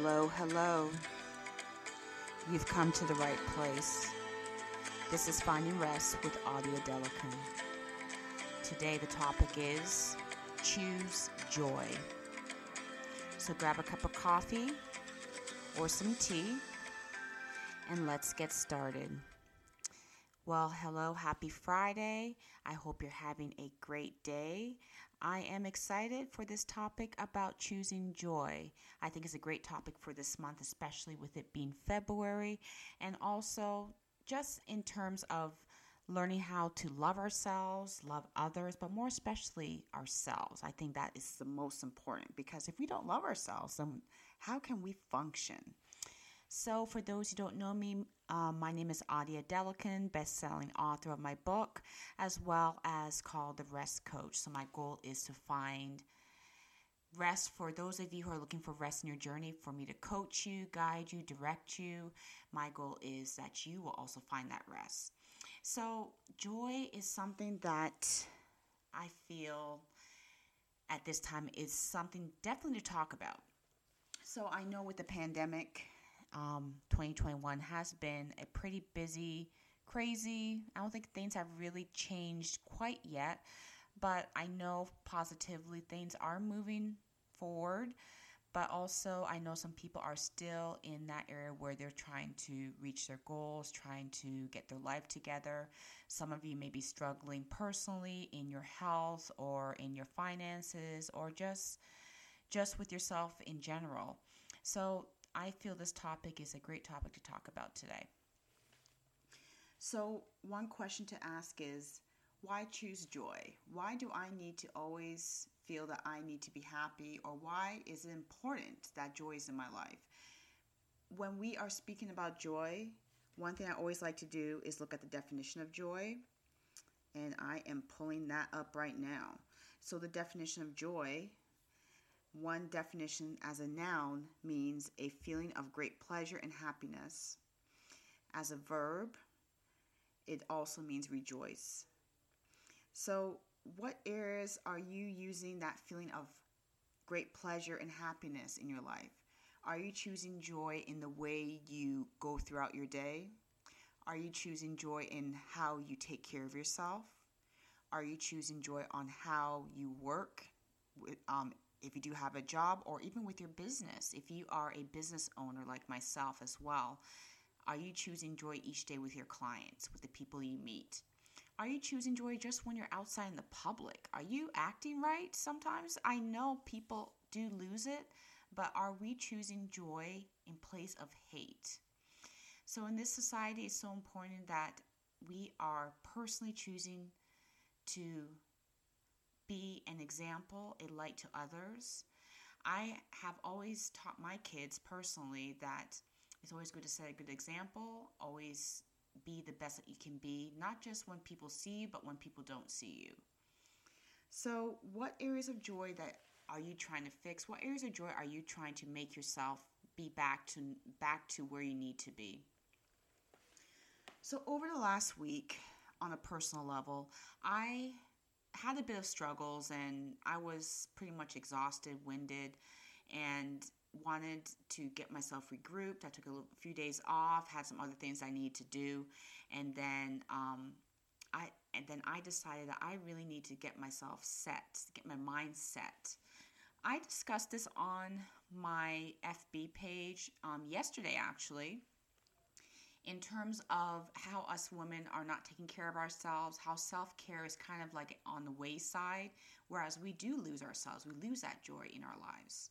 Hello, hello. You've come to the right place. This is Finding Rest with Audio Delican. Today, the topic is Choose Joy. So, grab a cup of coffee or some tea and let's get started. Well, hello, happy Friday. I hope you're having a great day. I am excited for this topic about choosing joy. I think it's a great topic for this month, especially with it being February, and also just in terms of learning how to love ourselves, love others, but more especially ourselves. I think that is the most important because if we don't love ourselves, then how can we function? So, for those who don't know me, um, my name is Adia Delican, best-selling author of my book, as well as called the Rest Coach. So, my goal is to find rest for those of you who are looking for rest in your journey, for me to coach you, guide you, direct you. My goal is that you will also find that rest. So, joy is something that I feel at this time is something definitely to talk about. So, I know with the pandemic, um, 2021 has been a pretty busy, crazy. I don't think things have really changed quite yet, but I know positively things are moving forward. But also, I know some people are still in that area where they're trying to reach their goals, trying to get their life together. Some of you may be struggling personally in your health or in your finances or just just with yourself in general. So, I feel this topic is a great topic to talk about today. So, one question to ask is why choose joy? Why do I need to always feel that I need to be happy, or why is it important that joy is in my life? When we are speaking about joy, one thing I always like to do is look at the definition of joy, and I am pulling that up right now. So, the definition of joy one definition as a noun means a feeling of great pleasure and happiness. As a verb, it also means rejoice. So, what areas are you using that feeling of great pleasure and happiness in your life? Are you choosing joy in the way you go throughout your day? Are you choosing joy in how you take care of yourself? Are you choosing joy on how you work um, if you do have a job or even with your business, if you are a business owner like myself as well, are you choosing joy each day with your clients, with the people you meet? Are you choosing joy just when you're outside in the public? Are you acting right sometimes? I know people do lose it, but are we choosing joy in place of hate? So, in this society, it's so important that we are personally choosing to example, a light to others. I have always taught my kids personally that it's always good to set a good example, always be the best that you can be, not just when people see you, but when people don't see you. So, what areas of joy that are you trying to fix? What areas of joy are you trying to make yourself be back to back to where you need to be? So, over the last week, on a personal level, I had a bit of struggles and I was pretty much exhausted, winded, and wanted to get myself regrouped. I took a few days off, had some other things I need to do, and then um, I and then I decided that I really need to get myself set, get my mind set. I discussed this on my FB page um, yesterday, actually in terms of how us women are not taking care of ourselves, how self care is kind of like on the wayside, whereas we do lose ourselves, we lose that joy in our lives.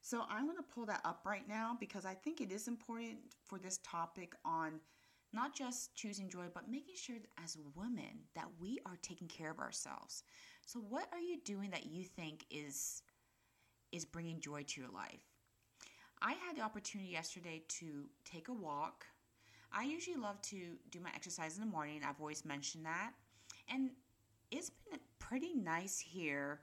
So I'm going to pull that up right now because I think it is important for this topic on not just choosing joy, but making sure that as women that we are taking care of ourselves. So what are you doing that you think is is bringing joy to your life? I had the opportunity yesterday to take a walk I usually love to do my exercise in the morning. I've always mentioned that. And it's been pretty nice here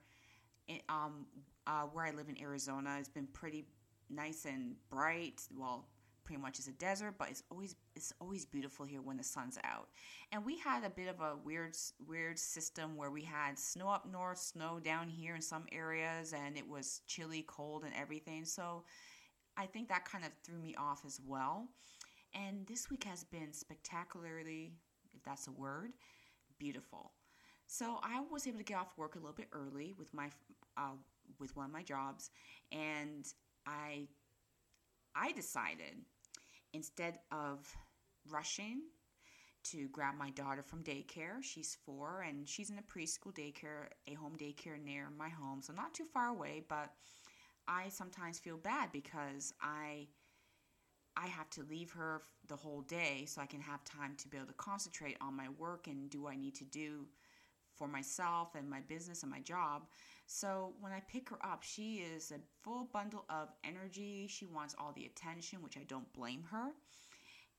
in, um, uh, where I live in Arizona. It's been pretty nice and bright. Well, pretty much it's a desert, but it's always it's always beautiful here when the sun's out. And we had a bit of a weird weird system where we had snow up north, snow down here in some areas, and it was chilly, cold, and everything. So I think that kind of threw me off as well. And this week has been spectacularly, if that's a word, beautiful. So I was able to get off work a little bit early with my uh, with one of my jobs, and I I decided instead of rushing to grab my daughter from daycare. She's four and she's in a preschool daycare, a home daycare near my home, so not too far away. But I sometimes feel bad because I I have to leave her the whole day so I can have time to be able to concentrate on my work and do what I need to do for myself and my business and my job. So when I pick her up, she is a full bundle of energy. She wants all the attention, which I don't blame her.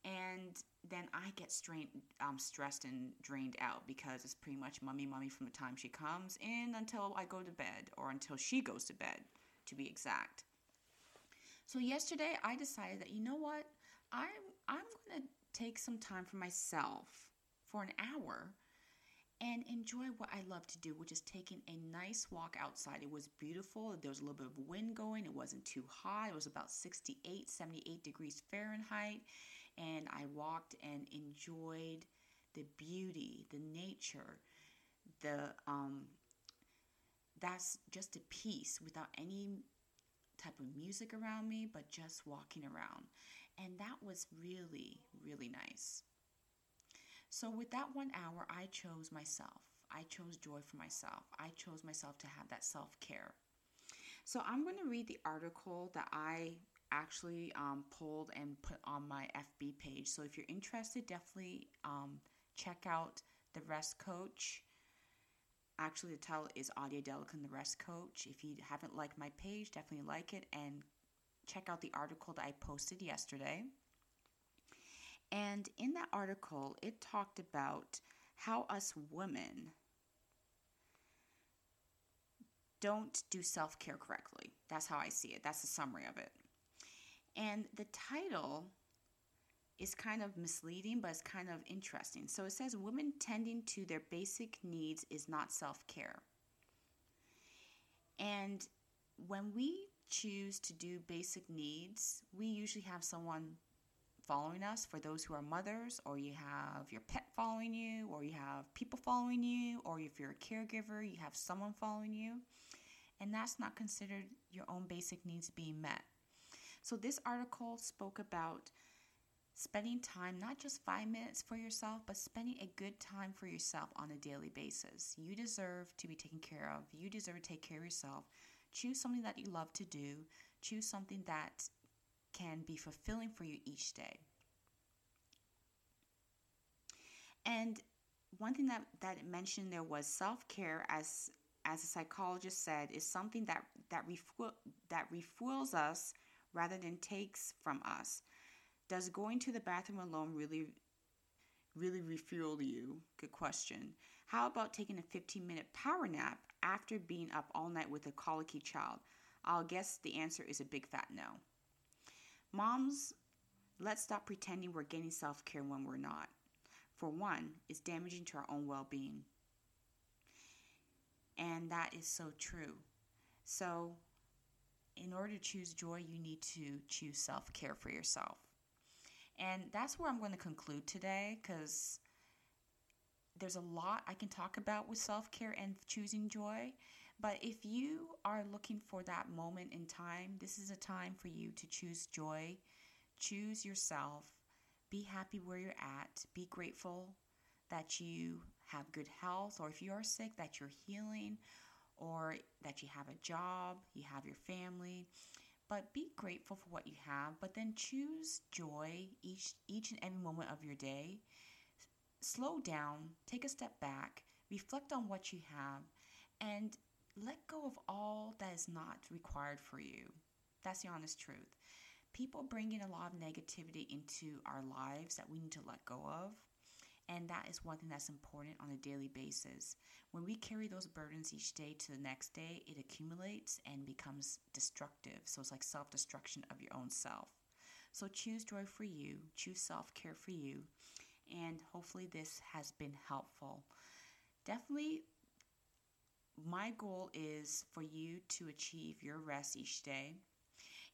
And then I get strained, um, stressed and drained out because it's pretty much mummy, mummy from the time she comes in until I go to bed or until she goes to bed, to be exact. So yesterday I decided that you know what? I'm I'm going to take some time for myself for an hour and enjoy what I love to do, which is taking a nice walk outside. It was beautiful. There was a little bit of wind going. It wasn't too hot. It was about 68, 78 degrees Fahrenheit. And I walked and enjoyed the beauty, the nature, the um that's just a peace without any type of music around me, but just walking around. And that was really, really nice. So, with that one hour, I chose myself. I chose joy for myself. I chose myself to have that self care. So, I'm going to read the article that I actually um, pulled and put on my FB page. So, if you're interested, definitely um, check out the Rest Coach. Actually, the title is Audio Delican, the Rest Coach. If you haven't liked my page, definitely like it and check out the article that I posted yesterday. And in that article, it talked about how us women don't do self care correctly. That's how I see it. That's the summary of it. And the title is kind of misleading, but it's kind of interesting. So it says women tending to their basic needs is not self care. And when we choose to do basic needs, we usually have someone following us for those who are mothers, or you have your pet following you, or you have people following you, or if you're a caregiver, you have someone following you. And that's not considered your own basic needs being met. So, this article spoke about spending time, not just five minutes for yourself, but spending a good time for yourself on a daily basis. You deserve to be taken care of, you deserve to take care of yourself. Choose something that you love to do, choose something that can be fulfilling for you each day. And one thing that, that it mentioned there was self-care as as a psychologist said is something that that refuel, that refuels us rather than takes from us. Does going to the bathroom alone really really refuel you? Good question. How about taking a 15 minute power nap after being up all night with a colicky child? I'll guess the answer is a big fat no. Moms, let's stop pretending we're getting self care when we're not. For one, it's damaging to our own well being. And that is so true. So, in order to choose joy, you need to choose self care for yourself. And that's where I'm going to conclude today because there's a lot I can talk about with self care and choosing joy. But if you are looking for that moment in time, this is a time for you to choose joy, choose yourself, be happy where you're at, be grateful that you have good health, or if you are sick, that you're healing, or that you have a job, you have your family. But be grateful for what you have, but then choose joy each each and every moment of your day. Slow down, take a step back, reflect on what you have, and let go of all that is not required for you. That's the honest truth. People bring in a lot of negativity into our lives that we need to let go of. And that is one thing that's important on a daily basis. When we carry those burdens each day to the next day, it accumulates and becomes destructive. So it's like self destruction of your own self. So choose joy for you, choose self care for you, and hopefully this has been helpful. Definitely my goal is for you to achieve your rest each day.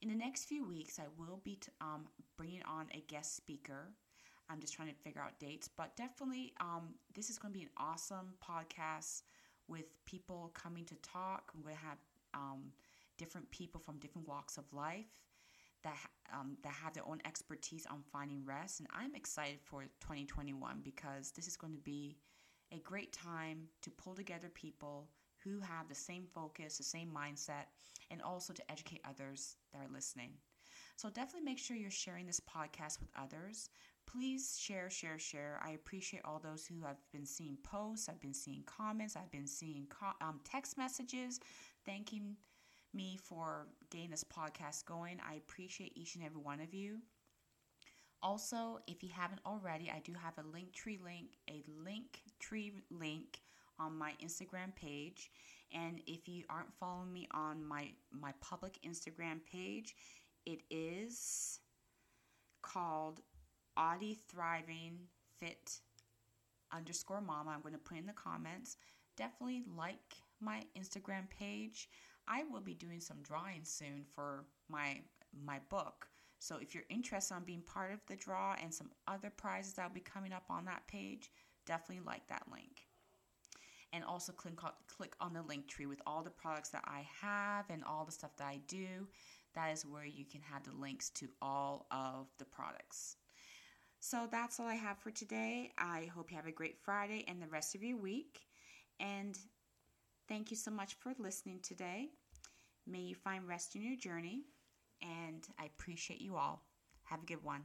In the next few weeks, I will be t- um, bringing on a guest speaker. I'm just trying to figure out dates, but definitely, um, this is going to be an awesome podcast with people coming to talk. We have um, different people from different walks of life that um, that have their own expertise on finding rest, and I'm excited for 2021 because this is going to be a great time to pull together people who have the same focus, the same mindset, and also to educate others that are listening. So definitely make sure you're sharing this podcast with others. Please share, share, share. I appreciate all those who have been seeing posts, I've been seeing comments, I've been seeing co- um, text messages thanking me for getting this podcast going. I appreciate each and every one of you. Also, if you haven't already, I do have a Linktree link, a link tree link on my Instagram page. And if you aren't following me on my my public Instagram page, it is called Audie Thriving Fit underscore mama. I'm going to put in the comments. Definitely like my Instagram page. I will be doing some drawings soon for my my book. So if you're interested on being part of the draw and some other prizes that will be coming up on that page, definitely like that link. And also click on, click on the Linktree with all the products that I have and all the stuff that I do. That is where you can have the links to all of the products. So that's all I have for today. I hope you have a great Friday and the rest of your week. And thank you so much for listening today. May you find rest in your journey and I appreciate you all. Have a good one.